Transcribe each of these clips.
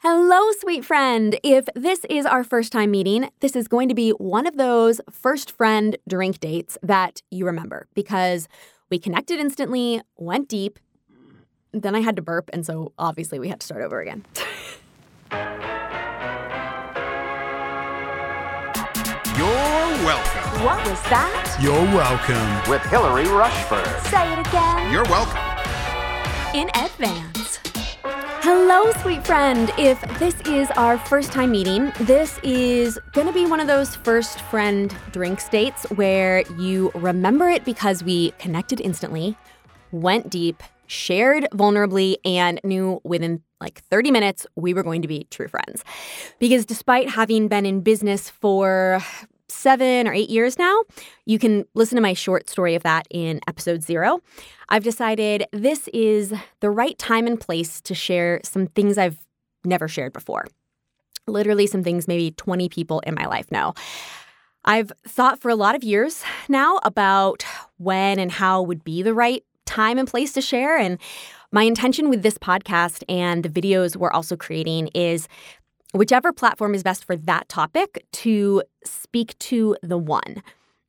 Hello, sweet friend. If this is our first time meeting, this is going to be one of those first friend drink dates that you remember because we connected instantly, went deep, then I had to burp, and so obviously we had to start over again. You're welcome. What was that? You're welcome. with Hillary Rushford. Say it again. You're welcome. in advance. Hello, sweet friend. If this is our first time meeting, this is going to be one of those first friend drink dates where you remember it because we connected instantly, went deep, shared vulnerably, and knew within like 30 minutes we were going to be true friends. Because despite having been in business for seven or eight years now. You can listen to my short story of that in episode zero. I've decided this is the right time and place to share some things I've never shared before. Literally, some things maybe 20 people in my life know. I've thought for a lot of years now about when and how would be the right time and place to share. And my intention with this podcast and the videos we're also creating is whichever platform is best for that topic to speak to the one.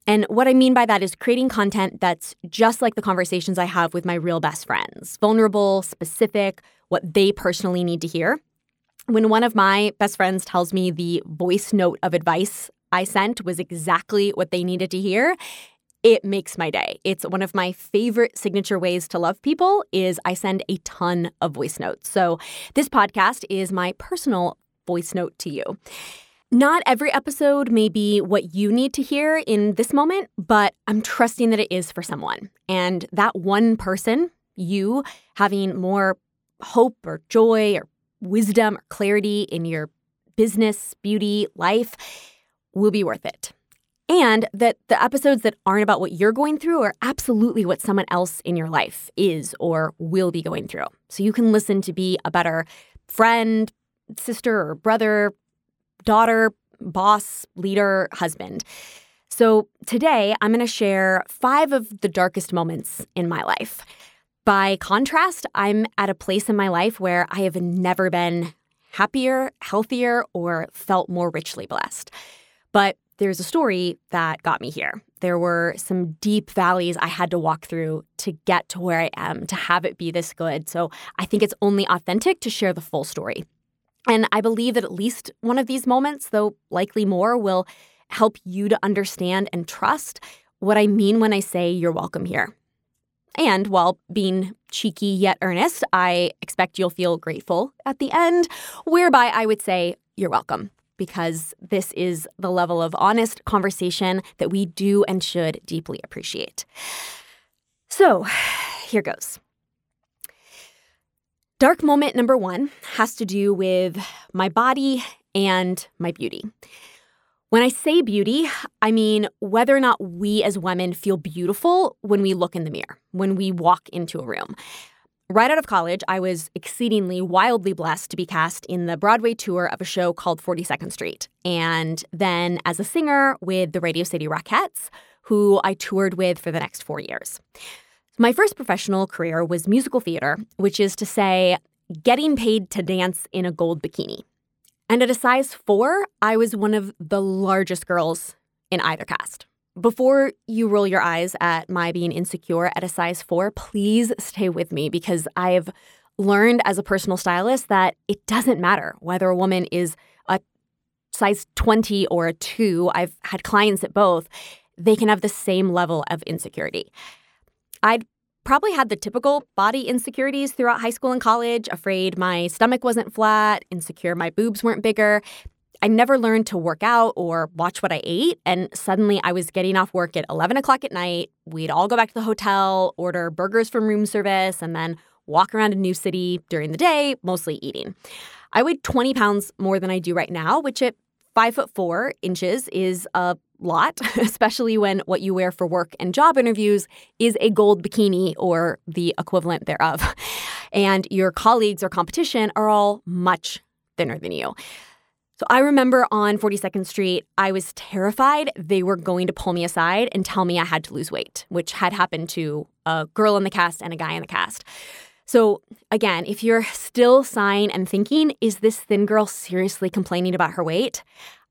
And what I mean by that is creating content that's just like the conversations I have with my real best friends vulnerable, specific, what they personally need to hear. When one of my best friends tells me the voice note of advice I sent was exactly what they needed to hear, it makes my day. It's one of my favorite signature ways to love people is I send a ton of voice notes. So this podcast is my personal voice note to you. Not every episode may be what you need to hear in this moment, but I'm trusting that it is for someone. And that one person, you, having more hope or joy or wisdom or clarity in your business, beauty, life, will be worth it. And that the episodes that aren't about what you're going through are absolutely what someone else in your life is or will be going through. So you can listen to be a better friend, sister or brother, daughter, boss, leader, husband. So today I'm going to share five of the darkest moments in my life. By contrast, I'm at a place in my life where I have never been happier, healthier, or felt more richly blessed. But there's a story that got me here. There were some deep valleys I had to walk through to get to where I am, to have it be this good. So I think it's only authentic to share the full story. And I believe that at least one of these moments, though likely more, will help you to understand and trust what I mean when I say you're welcome here. And while being cheeky yet earnest, I expect you'll feel grateful at the end, whereby I would say you're welcome because this is the level of honest conversation that we do and should deeply appreciate. So, here goes. Dark moment number one has to do with my body and my beauty. When I say beauty, I mean whether or not we as women feel beautiful when we look in the mirror, when we walk into a room. Right out of college, I was exceedingly wildly blessed to be cast in the Broadway tour of a show called 42nd Street. And then as a singer with the Radio City Rockettes, who I toured with for the next four years. My first professional career was musical theater, which is to say, getting paid to dance in a gold bikini. And at a size four, I was one of the largest girls in either cast. Before you roll your eyes at my being insecure at a size four, please stay with me because I've learned as a personal stylist that it doesn't matter whether a woman is a size 20 or a two. I've had clients at both. They can have the same level of insecurity. I'd probably had the typical body insecurities throughout high school and college, afraid my stomach wasn't flat, insecure my boobs weren't bigger. I never learned to work out or watch what I ate. And suddenly I was getting off work at 11 o'clock at night. We'd all go back to the hotel, order burgers from room service, and then walk around a new city during the day, mostly eating. I weighed 20 pounds more than I do right now, which at five foot four inches is a lot, especially when what you wear for work and job interviews is a gold bikini or the equivalent thereof. And your colleagues or competition are all much thinner than you. So I remember on 42nd Street, I was terrified they were going to pull me aside and tell me I had to lose weight, which had happened to a girl in the cast and a guy in the cast. So, again, if you're still sighing and thinking, is this thin girl seriously complaining about her weight?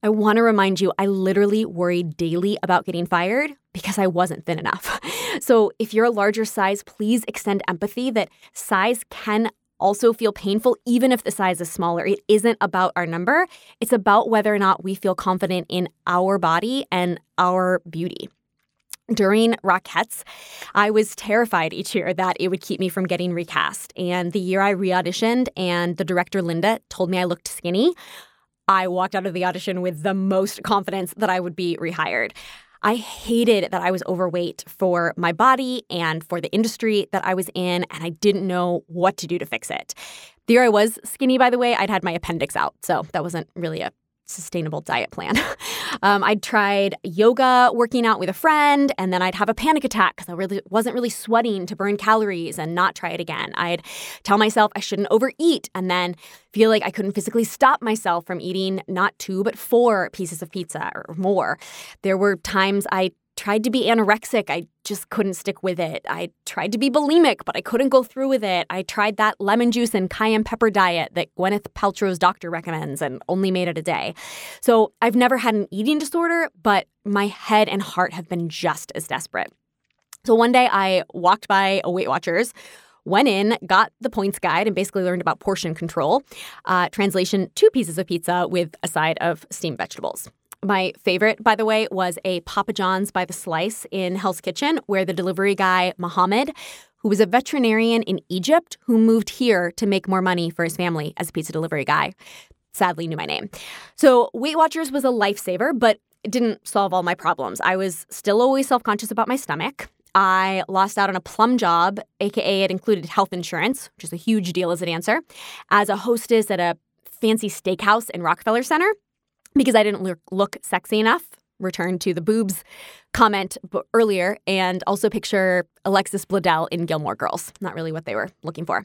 I want to remind you, I literally worried daily about getting fired because I wasn't thin enough. So, if you're a larger size, please extend empathy that size can also feel painful, even if the size is smaller. It isn't about our number, it's about whether or not we feel confident in our body and our beauty. During Rockettes, I was terrified each year that it would keep me from getting recast. And the year I re auditioned and the director, Linda, told me I looked skinny, I walked out of the audition with the most confidence that I would be rehired. I hated that I was overweight for my body and for the industry that I was in, and I didn't know what to do to fix it. The year I was skinny, by the way, I'd had my appendix out, so that wasn't really a sustainable diet plan. um, I'd tried yoga, working out with a friend, and then I'd have a panic attack because I really wasn't really sweating to burn calories and not try it again. I'd tell myself I shouldn't overeat and then feel like I couldn't physically stop myself from eating not two, but four pieces of pizza or more. There were times I tried to be anorexic. I just couldn't stick with it. I tried to be bulimic, but I couldn't go through with it. I tried that lemon juice and cayenne pepper diet that Gwyneth Paltrow's doctor recommends and only made it a day. So I've never had an eating disorder, but my head and heart have been just as desperate. So one day I walked by a Weight Watchers went in, got the points guide, and basically learned about portion control. Uh, translation two pieces of pizza with a side of steamed vegetables. My favorite, by the way, was a Papa John's by the slice in Hell's Kitchen, where the delivery guy, Mohammed, who was a veterinarian in Egypt who moved here to make more money for his family as a pizza delivery guy, sadly knew my name. So Weight Watchers was a lifesaver, but it didn't solve all my problems. I was still always self conscious about my stomach. I lost out on a plum job, aka it included health insurance, which is a huge deal as a dancer, as a hostess at a fancy steakhouse in Rockefeller Center because I didn't look, look sexy enough. Return to the boobs comment earlier, and also picture Alexis Bledel in Gilmore Girls. Not really what they were looking for.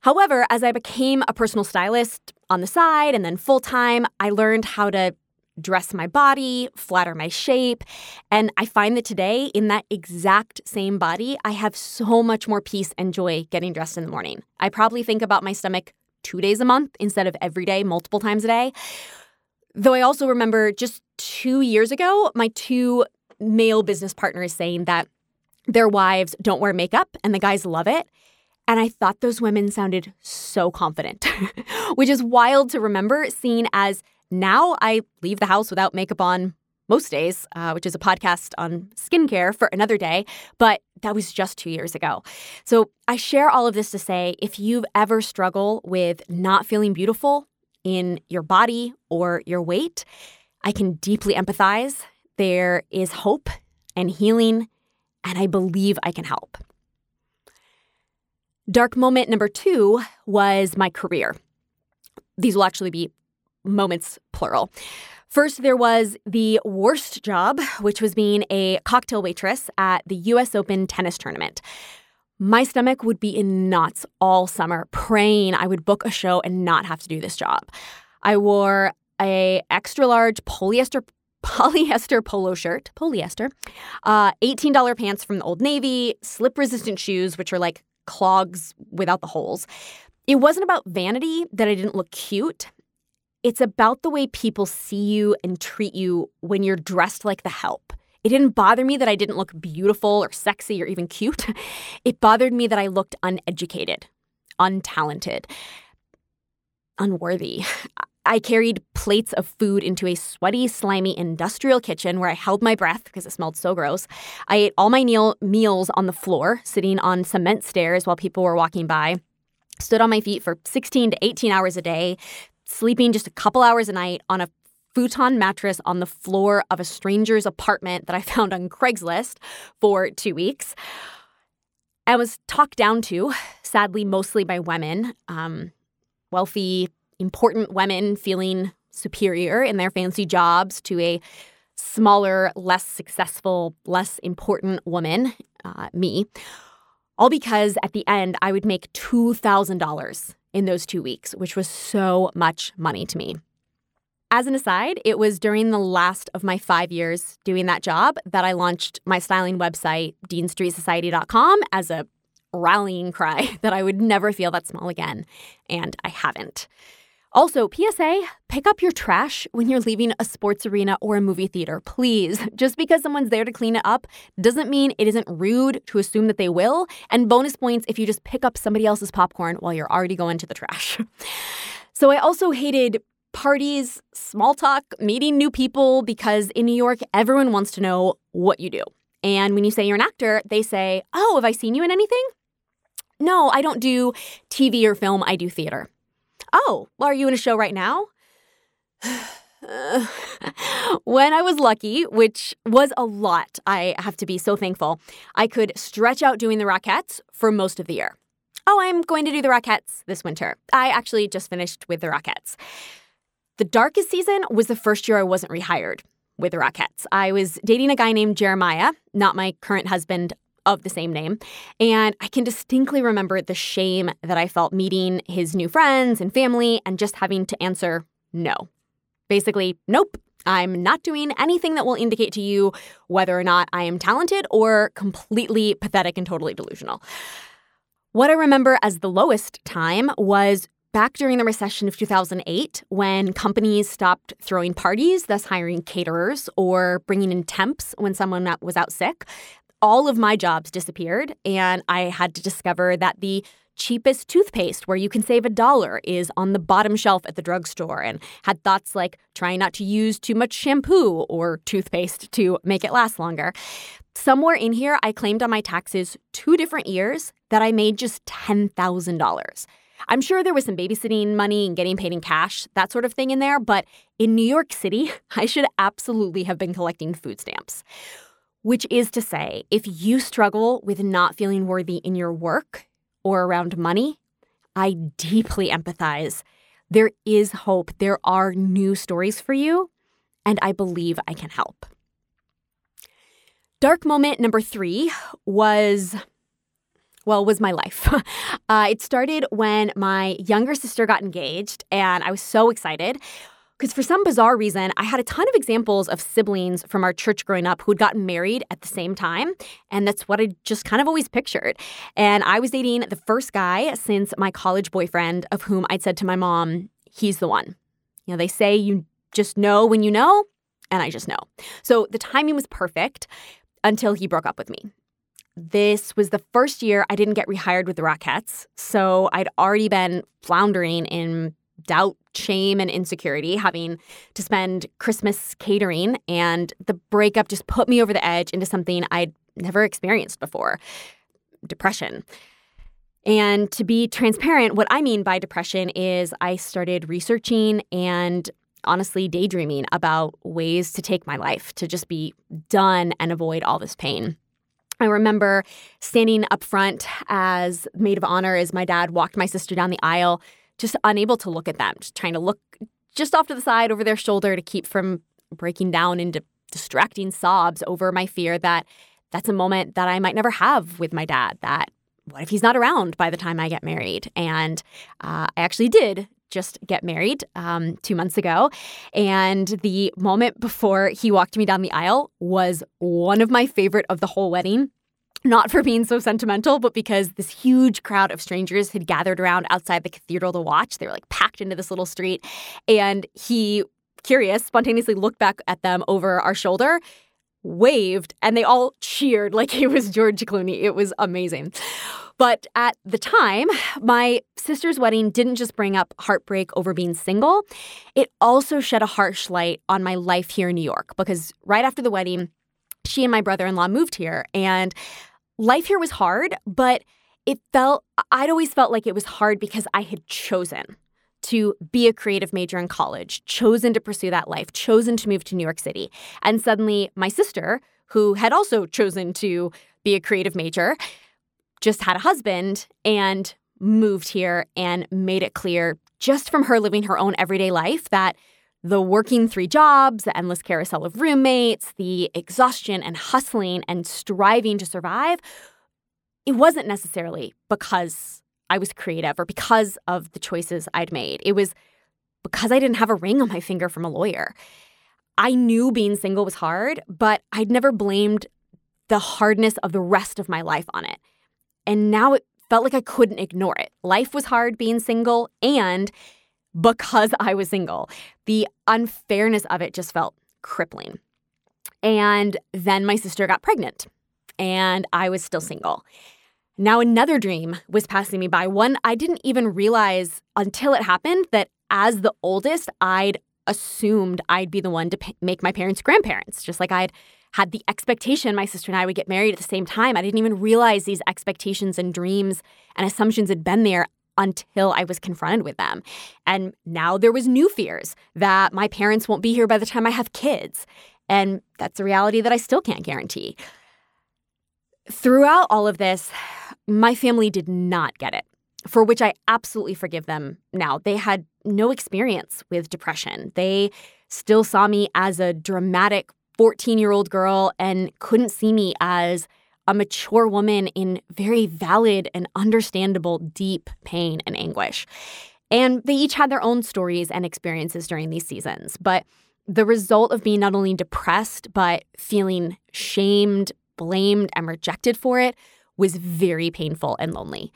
However, as I became a personal stylist on the side and then full time, I learned how to dress my body, flatter my shape. And I find that today, in that exact same body, I have so much more peace and joy getting dressed in the morning. I probably think about my stomach two days a month instead of every day, multiple times a day, Though I also remember just two years ago, my two male business partners saying that their wives don't wear makeup and the guys love it. And I thought those women sounded so confident, which is wild to remember, seeing as now I leave the house without makeup on most days, uh, which is a podcast on skincare for another day. But that was just two years ago. So I share all of this to say if you've ever struggled with not feeling beautiful in your body or your weight, I can deeply empathize. There is hope and healing, and I believe I can help. Dark moment number two was my career. These will actually be moments plural. First, there was the worst job, which was being a cocktail waitress at the US Open tennis tournament. My stomach would be in knots all summer, praying I would book a show and not have to do this job. I wore a extra large polyester polyester polo shirt, polyester, uh, $18 pants from the Old Navy, slip resistant shoes, which are like clogs without the holes. It wasn't about vanity that I didn't look cute. It's about the way people see you and treat you when you're dressed like the help. It didn't bother me that I didn't look beautiful or sexy or even cute. It bothered me that I looked uneducated, untalented, unworthy. I carried plates of food into a sweaty, slimy industrial kitchen where I held my breath because it smelled so gross. I ate all my meal- meals on the floor, sitting on cement stairs while people were walking by. Stood on my feet for 16 to 18 hours a day, sleeping just a couple hours a night on a futon mattress on the floor of a stranger's apartment that I found on Craigslist for two weeks. I was talked down to, sadly, mostly by women, um, wealthy, important women feeling superior in their fancy jobs to a smaller, less successful, less important woman, uh, me. All because at the end, I would make $2,000 in those two weeks, which was so much money to me. As an aside, it was during the last of my five years doing that job that I launched my styling website, deanstreetsociety.com, as a rallying cry that I would never feel that small again. And I haven't. Also, PSA, pick up your trash when you're leaving a sports arena or a movie theater, please. Just because someone's there to clean it up doesn't mean it isn't rude to assume that they will. And bonus points if you just pick up somebody else's popcorn while you're already going to the trash. so I also hated parties, small talk, meeting new people because in New York, everyone wants to know what you do. And when you say you're an actor, they say, Oh, have I seen you in anything? No, I don't do TV or film, I do theater. Oh, well, are you in a show right now? when I was lucky, which was a lot, I have to be so thankful, I could stretch out doing the Rockettes for most of the year. Oh, I'm going to do the Rockettes this winter. I actually just finished with the Rockettes. The darkest season was the first year I wasn't rehired with the Rockettes. I was dating a guy named Jeremiah, not my current husband of the same name. And I can distinctly remember the shame that I felt meeting his new friends and family and just having to answer no. Basically, nope. I'm not doing anything that will indicate to you whether or not I am talented or completely pathetic and totally delusional. What I remember as the lowest time was back during the recession of 2008 when companies stopped throwing parties, thus hiring caterers or bringing in temps when someone was out sick all of my jobs disappeared, and I had to discover that the cheapest toothpaste where you can save a dollar is on the bottom shelf at the drugstore and had thoughts like trying not to use too much shampoo or toothpaste to make it last longer. Somewhere in here, I claimed on my taxes two different years that I made just $10,000. I'm sure there was some babysitting money and getting paid in cash, that sort of thing in there, but in New York City, I should absolutely have been collecting food stamps. Which is to say, if you struggle with not feeling worthy in your work or around money, I deeply empathize. There is hope. There are new stories for you, and I believe I can help. Dark moment number three was well, was my life. uh, it started when my younger sister got engaged, and I was so excited. Because for some bizarre reason, I had a ton of examples of siblings from our church growing up who had gotten married at the same time. And that's what I just kind of always pictured. And I was dating the first guy since my college boyfriend, of whom I'd said to my mom, he's the one. You know, they say you just know when you know, and I just know. So the timing was perfect until he broke up with me. This was the first year I didn't get rehired with the Rockettes. So I'd already been floundering in doubt, shame, and insecurity, having to spend Christmas catering. And the breakup just put me over the edge into something I'd never experienced before depression. And to be transparent, what I mean by depression is I started researching and honestly daydreaming about ways to take my life, to just be done and avoid all this pain. I remember standing up front as maid of honor as my dad walked my sister down the aisle just unable to look at them, just trying to look just off to the side over their shoulder to keep from breaking down into distracting sobs over my fear that that's a moment that I might never have with my dad. That what if he's not around by the time I get married? And uh, I actually did just get married um, two months ago. And the moment before he walked me down the aisle was one of my favorite of the whole wedding not for being so sentimental, but because this huge crowd of strangers had gathered around outside the cathedral to watch. They were like packed into this little street. And he, curious, spontaneously looked back at them over our shoulder, waved, and they all cheered like it was George Clooney. It was amazing. But at the time, my sister's wedding didn't just bring up heartbreak over being single, it also shed a harsh light on my life here in New York because right after the wedding, she and my brother in law moved here. And life here was hard, but it felt, I'd always felt like it was hard because I had chosen to be a creative major in college, chosen to pursue that life, chosen to move to New York City. And suddenly, my sister, who had also chosen to be a creative major, just had a husband and moved here and made it clear just from her living her own everyday life that the working three jobs, the endless carousel of roommates, the exhaustion and hustling and striving to survive, it wasn't necessarily because I was creative or because of the choices I'd made. It was because I didn't have a ring on my finger from a lawyer. I knew being single was hard, but I'd never blamed the hardness of the rest of my life on it. And now it felt like I couldn't ignore it. Life was hard being single, and because I was single, the unfairness of it just felt crippling. And then my sister got pregnant, and I was still single. Now, another dream was passing me by, one I didn't even realize until it happened that as the oldest, I'd assumed I'd be the one to make my parents grandparents, just like I'd had the expectation my sister and I would get married at the same time. I didn't even realize these expectations and dreams and assumptions had been there until I was confronted with them. And now there was new fears that my parents won't be here by the time I have kids. And that's a reality that I still can't guarantee. Throughout all of this, my family did not get it, for which I absolutely forgive them now. They had no experience with depression. They still saw me as a dramatic 14 year old girl and couldn't see me as a mature woman in very valid and understandable deep pain and anguish. And they each had their own stories and experiences during these seasons. But the result of being not only depressed, but feeling shamed, blamed, and rejected for it was very painful and lonely.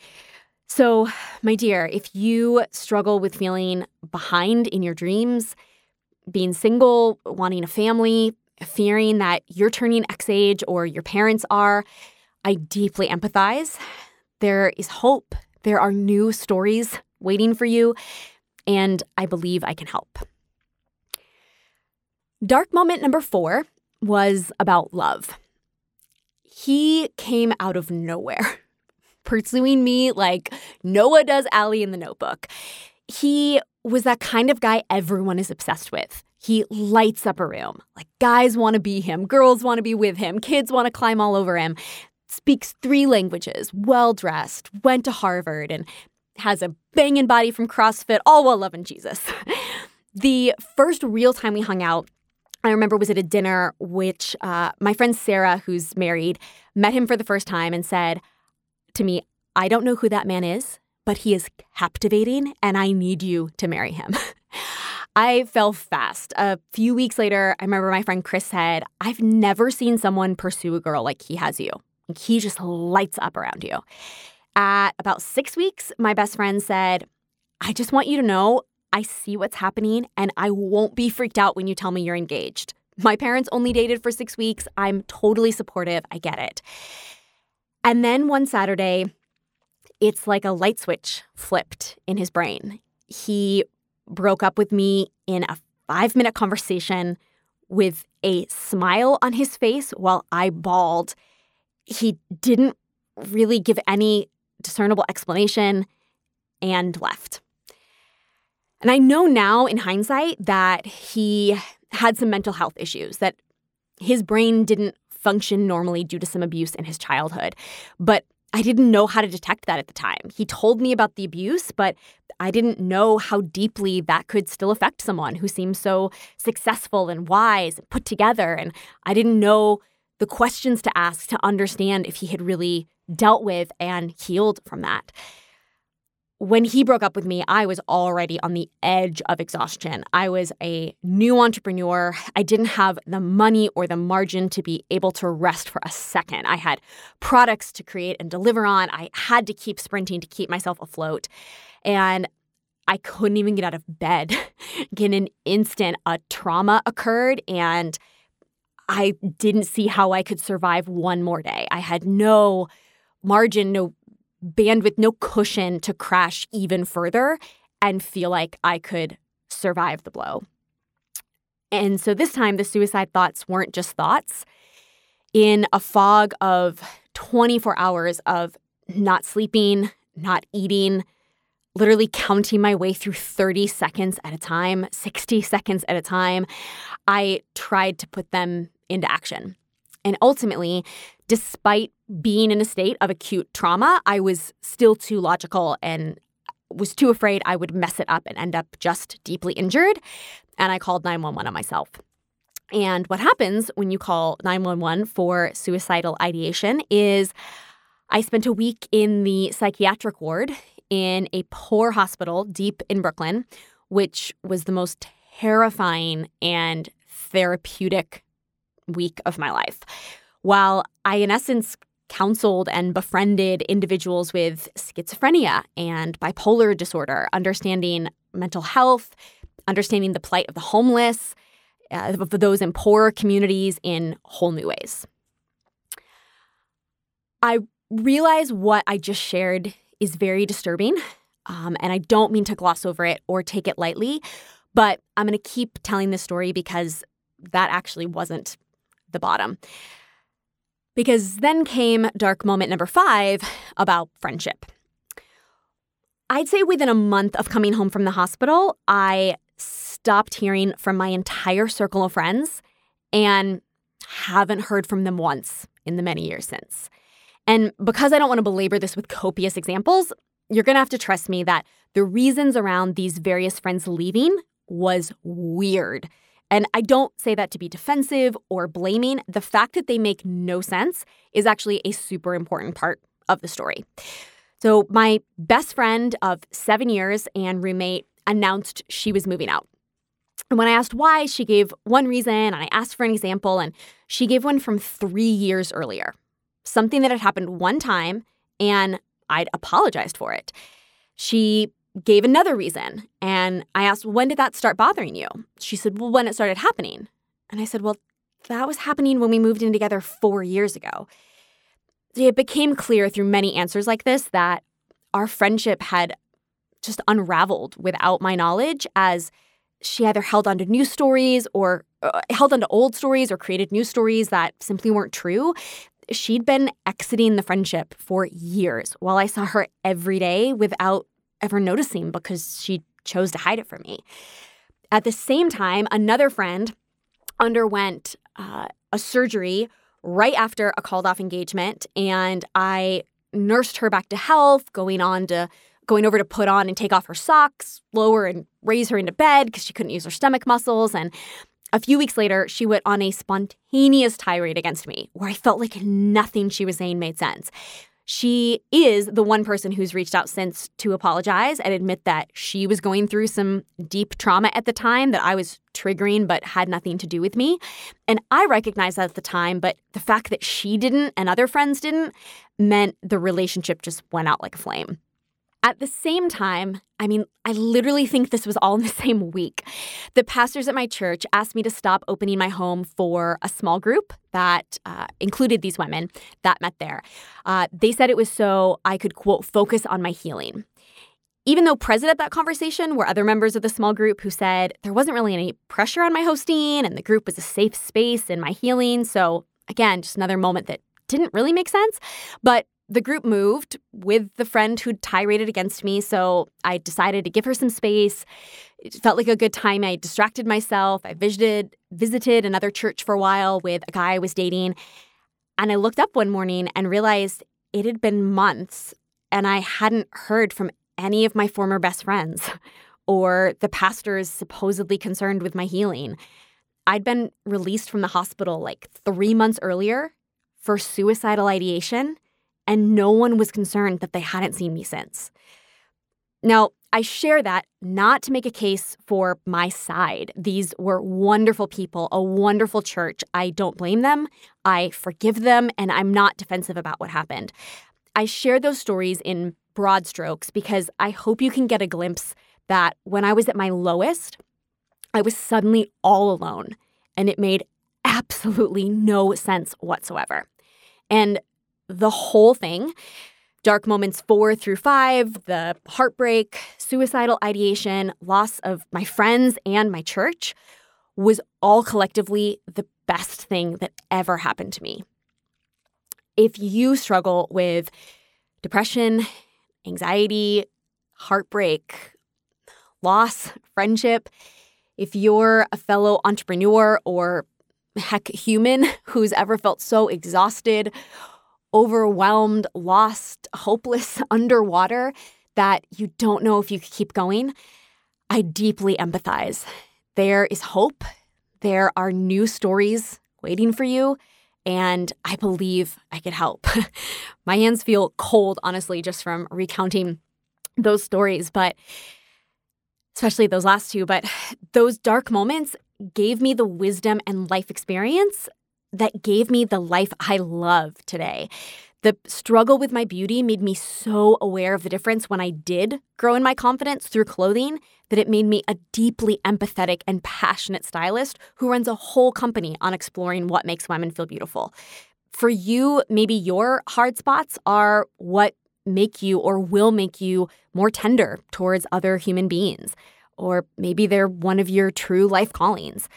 So, my dear, if you struggle with feeling behind in your dreams, being single, wanting a family, fearing that you're turning X age or your parents are, I deeply empathize. There is hope. There are new stories waiting for you, and I believe I can help. Dark moment number four was about love. He came out of nowhere, pursuing me like Noah does Allie in the notebook. He was that kind of guy everyone is obsessed with. He lights up a room. Like guys want to be him, girls want to be with him, kids want to climb all over him. Speaks three languages, well dressed, went to Harvard, and has a banging body from CrossFit, all while loving Jesus. the first real time we hung out, I remember was at a dinner, which uh, my friend Sarah, who's married, met him for the first time and said to me, I don't know who that man is, but he is captivating and I need you to marry him. I fell fast. A few weeks later, I remember my friend Chris said, I've never seen someone pursue a girl like he has you. He just lights up around you. At about six weeks, my best friend said, I just want you to know I see what's happening and I won't be freaked out when you tell me you're engaged. My parents only dated for six weeks. I'm totally supportive. I get it. And then one Saturday, it's like a light switch flipped in his brain. He broke up with me in a five minute conversation with a smile on his face while I bawled. He didn't really give any discernible explanation and left. And I know now in hindsight that he had some mental health issues, that his brain didn't function normally due to some abuse in his childhood. But I didn't know how to detect that at the time. He told me about the abuse, but I didn't know how deeply that could still affect someone who seems so successful and wise and put together. And I didn't know the questions to ask to understand if he had really dealt with and healed from that when he broke up with me, I was already on the edge of exhaustion. I was a new entrepreneur. I didn't have the money or the margin to be able to rest for a second. I had products to create and deliver on. I had to keep sprinting to keep myself afloat. And I couldn't even get out of bed. In an instant, a trauma occurred and I didn't see how I could survive one more day. I had no margin, no bandwidth, no cushion to crash even further and feel like I could survive the blow. And so this time, the suicide thoughts weren't just thoughts. In a fog of 24 hours of not sleeping, not eating, literally counting my way through 30 seconds at a time, 60 seconds at a time, I tried to put them into action. And ultimately, despite being in a state of acute trauma, I was still too logical and was too afraid I would mess it up and end up just deeply injured. And I called 911 on myself. And what happens when you call 911 for suicidal ideation is I spent a week in the psychiatric ward in a poor hospital deep in Brooklyn, which was the most terrifying and therapeutic week of my life. While I, in essence, counseled and befriended individuals with schizophrenia and bipolar disorder, understanding mental health, understanding the plight of the homeless, uh, of those in poor communities in whole new ways. I realize what I just shared is very disturbing, um, and I don't mean to gloss over it or take it lightly, but I'm going to keep telling this story because that actually wasn't the bottom. Because then came dark moment number five about friendship. I'd say within a month of coming home from the hospital, I stopped hearing from my entire circle of friends and haven't heard from them once in the many years since. And because I don't want to belabor this with copious examples, you're going to have to trust me that the reasons around these various friends leaving was weird. And I don't say that to be defensive or blaming. The fact that they make no sense is actually a super important part of the story. So, my best friend of seven years and roommate announced she was moving out. And when I asked why, she gave one reason, and I asked for an example, and she gave one from three years earlier. Something that had happened one time, and I'd apologized for it. She gave another reason, and I asked, When did that start bothering you? She said, Well, when it started happening. And I said, Well, that was happening when we moved in together four years ago. It became clear through many answers like this that our friendship had just unraveled without my knowledge as she either held onto new stories or uh, held onto old stories or created new stories that simply weren't true. She'd been exiting the friendship for years while I saw her every day without ever noticing because she chose to hide it from me. At the same time, another friend underwent uh, a surgery right after a called off engagement, and I nursed her back to health, going on to going over to put on and take off her socks, lower and raise her into bed because she couldn't use her stomach muscles. And a few weeks later, she went on a spontaneous tirade against me where I felt like nothing she was saying made sense. She is the one person who's reached out since to apologize and admit that she was going through some deep trauma at the time that I was triggering but had nothing to do with me. And I recognized that at the time, but the fact that she didn't and other friends didn't meant the relationship just went out like a flame. At the same time, I mean, I literally think this was all in the same week. The pastors at my church asked me to stop opening my home for a small group that uh, included these women that met there. Uh, they said it was so I could, quote, focus on my healing. Even though present at that conversation were other members of the small group who said there wasn't really any pressure on my hosting and the group was a safe space in my healing. So, again, just another moment that didn't really make sense. But the group moved with the friend who'd tiraded against me, so I decided to give her some space. It felt like a good time. I distracted myself. I visited visited another church for a while with a guy I was dating. And I looked up one morning and realized it had been months and I hadn't heard from any of my former best friends or the pastors supposedly concerned with my healing. I'd been released from the hospital like 3 months earlier for suicidal ideation and no one was concerned that they hadn't seen me since. Now, I share that not to make a case for my side. These were wonderful people, a wonderful church. I don't blame them. I forgive them, and I'm not defensive about what happened. I share those stories in broad strokes because I hope you can get a glimpse that when I was at my lowest, I was suddenly all alone, and it made absolutely no sense whatsoever. And the whole thing dark moments four through five, the heartbreak, suicidal ideation, loss of my friends and my church was all collectively the best thing that ever happened to me. If you struggle with depression, anxiety, heartbreak, loss, friendship, if you're a fellow entrepreneur or heck human who's ever felt so exhausted overwhelmed, lost, hopeless, underwater that you don't know if you could keep going, I deeply empathize. There is hope. There are new stories waiting for you. And I believe I could help. My hands feel cold, honestly, just from recounting those stories, but especially those last two. But those dark moments gave me the wisdom and life experience that gave me the life I love today. The struggle with my beauty made me so aware of the difference when I did grow in my confidence through clothing that it made me a deeply empathetic and passionate stylist who runs a whole company on exploring what makes women feel beautiful. For you, maybe your hard spots are what make you or will make you more tender towards other human beings, or maybe they're one of your true life callings.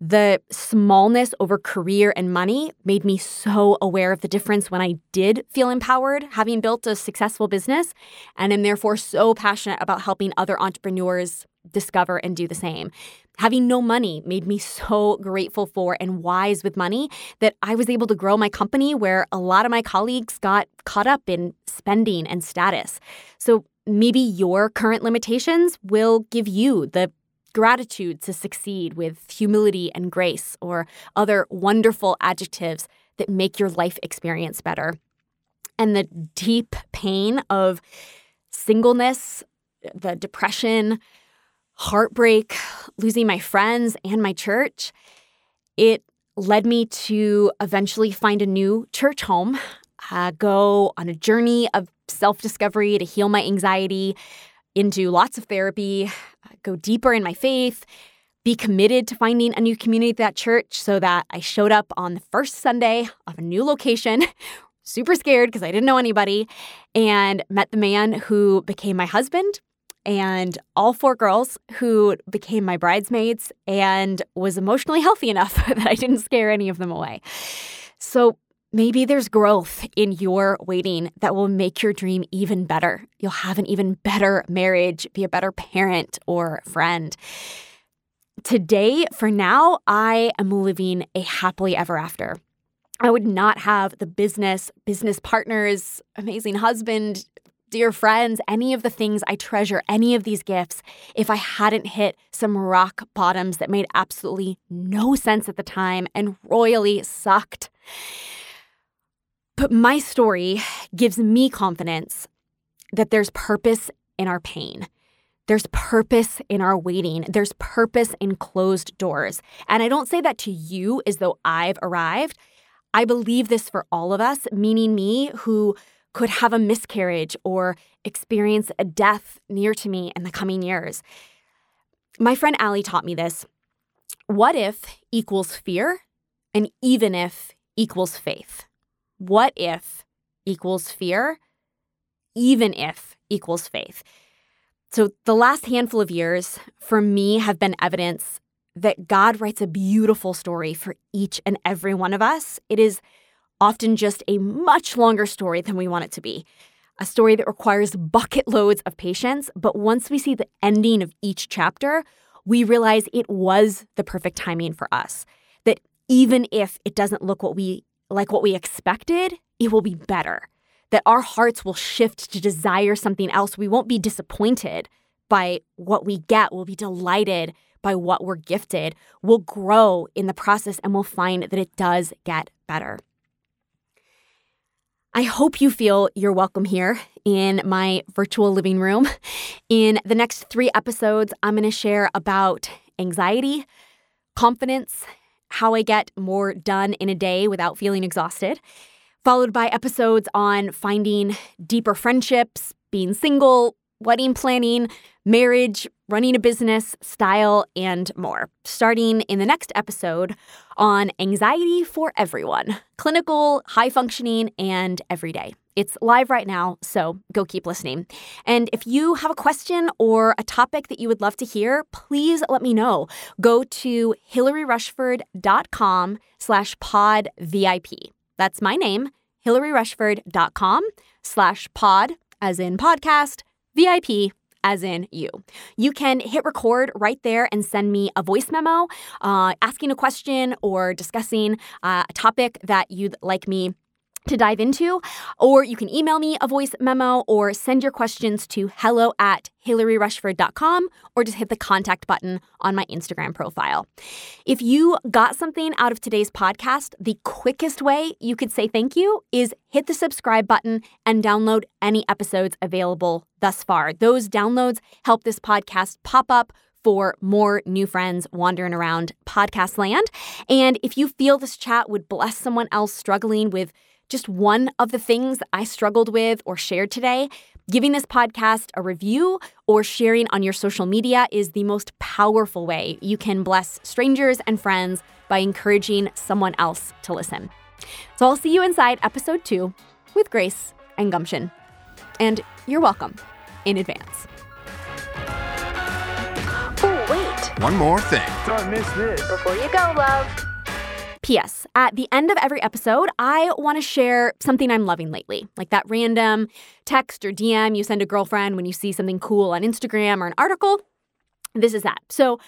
The smallness over career and money made me so aware of the difference when I did feel empowered, having built a successful business, and am therefore so passionate about helping other entrepreneurs discover and do the same. Having no money made me so grateful for and wise with money that I was able to grow my company where a lot of my colleagues got caught up in spending and status. So maybe your current limitations will give you the gratitude to succeed with humility and grace, or other wonderful adjectives that make your life experience better. And the deep pain of singleness, the depression, heartbreak, losing my friends and my church, it led me to eventually find a new church home, uh, go on a journey of self discovery to heal my anxiety, into lots of therapy, go deeper in my faith, be committed to finding a new community at that church so that I showed up on the first Sunday of a new location, super scared because I didn't know anybody, and met the man who became my husband and all four girls who became my bridesmaids and was emotionally healthy enough that I didn't scare any of them away. So maybe there's growth in your waiting that will make your dream even better. You'll have an even better marriage, be a better parent or friend. Today, for now, I am living a happily ever after. I would not have the business, business partners, amazing husband, dear friends, any of the things I treasure, any of these gifts, if I hadn't hit some rock bottoms that made absolutely no sense at the time and royally sucked. But my story gives me confidence that there's purpose in our pain. There's purpose in our waiting. There's purpose in closed doors. And I don't say that to you as though I've arrived. I believe this for all of us, meaning me who could have a miscarriage or experience a death near to me in the coming years. My friend Allie taught me this. What if equals fear, and even if equals faith? What if equals fear, even if equals faith. So, the last handful of years for me have been evidence that God writes a beautiful story for each and every one of us. It is often just a much longer story than we want it to be. A story that requires bucket loads of patience, but once we see the ending of each chapter, we realize it was the perfect timing for us. That even if it doesn't look what we like what we expected, it will be better. That our hearts will shift to desire something else. We won't be disappointed by what we get. We'll be delighted by what we're gifted. We'll grow in the process and we'll find that it does get better. I hope you feel you're welcome here in my virtual living room. In the next three episodes, I'm going to share about anxiety, confidence, how I get more done in a day without feeling exhausted, followed by episodes on finding deeper friendships, being single, wedding planning, marriage, running a business, style, and more. Starting in the next episode on anxiety for everyone clinical, high functioning, and everyday. It's live right now, so go keep listening. And if you have a question or a topic that you would love to hear, please let me know. Go to hillaryrushford.com slash pod VIP. That's my name, hillaryrushford.com slash pod, as in podcast, VIP, as in you. You can hit record right there and send me a voice memo uh, asking a question or discussing uh, a topic that you'd like me to dive into, or you can email me a voice memo or send your questions to hello at hillaryrushford.com or just hit the contact button on my Instagram profile. If you got something out of today's podcast, the quickest way you could say thank you is hit the subscribe button and download any episodes available thus far. Those downloads help this podcast pop up for more new friends wandering around podcast land. And if you feel this chat would bless someone else struggling with just one of the things that I struggled with or shared today, giving this podcast a review or sharing on your social media is the most powerful way you can bless strangers and friends by encouraging someone else to listen. So I'll see you inside episode two with Grace and Gumption. And you're welcome in advance. Oh, wait. One more thing. Don't miss this. Before you go, love. P.S. At the end of every episode, I want to share something I'm loving lately, like that random text or DM you send a girlfriend when you see something cool on Instagram or an article. This is that. So,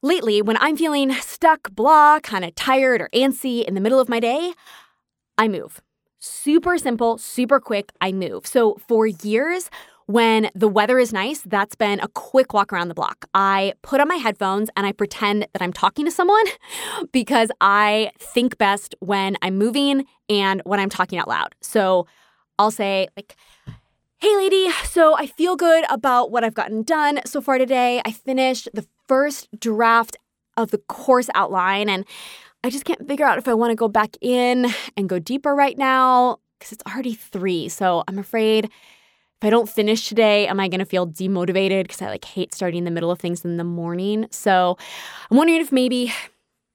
lately, when I'm feeling stuck, blah, kind of tired or antsy in the middle of my day, I move. Super simple, super quick, I move. So, for years, when the weather is nice, that's been a quick walk around the block. I put on my headphones and I pretend that I'm talking to someone because I think best when I'm moving and when I'm talking out loud. So I'll say, like, Hey, lady, so I feel good about what I've gotten done so far today. I finished the first draft of the course outline and I just can't figure out if I want to go back in and go deeper right now because it's already three. So I'm afraid if I don't finish today, am I going to feel demotivated because I like hate starting in the middle of things in the morning? So I'm wondering if maybe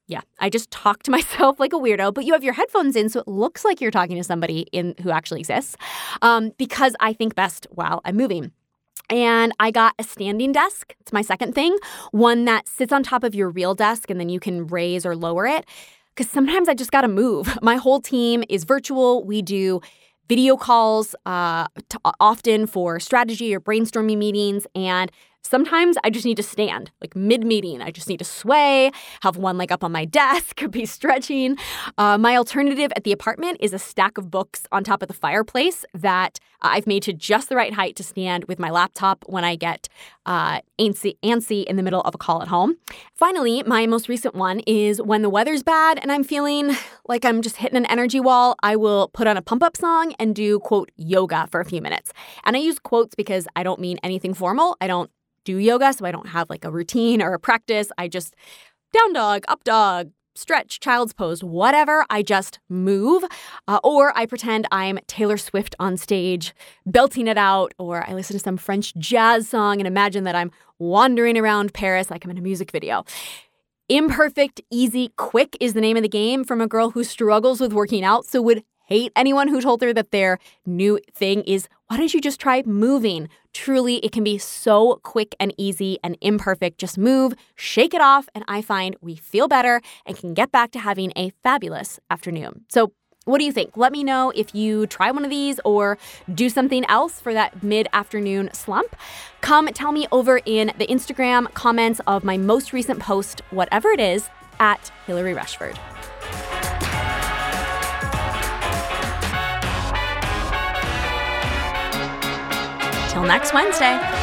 yeah, I just talk to myself like a weirdo, but you have your headphones in, so it looks like you're talking to somebody in who actually exists. Um, because I think best while I'm moving. And I got a standing desk. It's my second thing, one that sits on top of your real desk and then you can raise or lower it. Because sometimes I just got to move. My whole team is virtual. We do video calls uh, t- often for strategy or brainstorming meetings. And sometimes I just need to stand, like mid meeting. I just need to sway, have one leg up on my desk, be stretching. Uh, my alternative at the apartment is a stack of books on top of the fireplace that I've made to just the right height to stand with my laptop when I get uh, antsy, antsy in the middle of a call at home. Finally, my most recent one is when the weather's bad and I'm feeling like I'm just hitting an energy wall, I will put on a pump up song and do, quote, yoga for a few minutes. And I use quotes because I don't mean anything formal. I don't do yoga, so I don't have like a routine or a practice. I just down dog, up dog, stretch, child's pose, whatever. I just move. Uh, or I pretend I'm Taylor Swift on stage, belting it out. Or I listen to some French jazz song and imagine that I'm wandering around Paris like I'm in a music video. Imperfect, easy, quick is the name of the game from a girl who struggles with working out, so would hate anyone who told her that their new thing is why don't you just try moving? Truly, it can be so quick and easy and imperfect. Just move, shake it off, and I find we feel better and can get back to having a fabulous afternoon. So, what do you think? Let me know if you try one of these or do something else for that mid afternoon slump. Come tell me over in the Instagram comments of my most recent post, whatever it is, at Hillary Rushford. Till next Wednesday.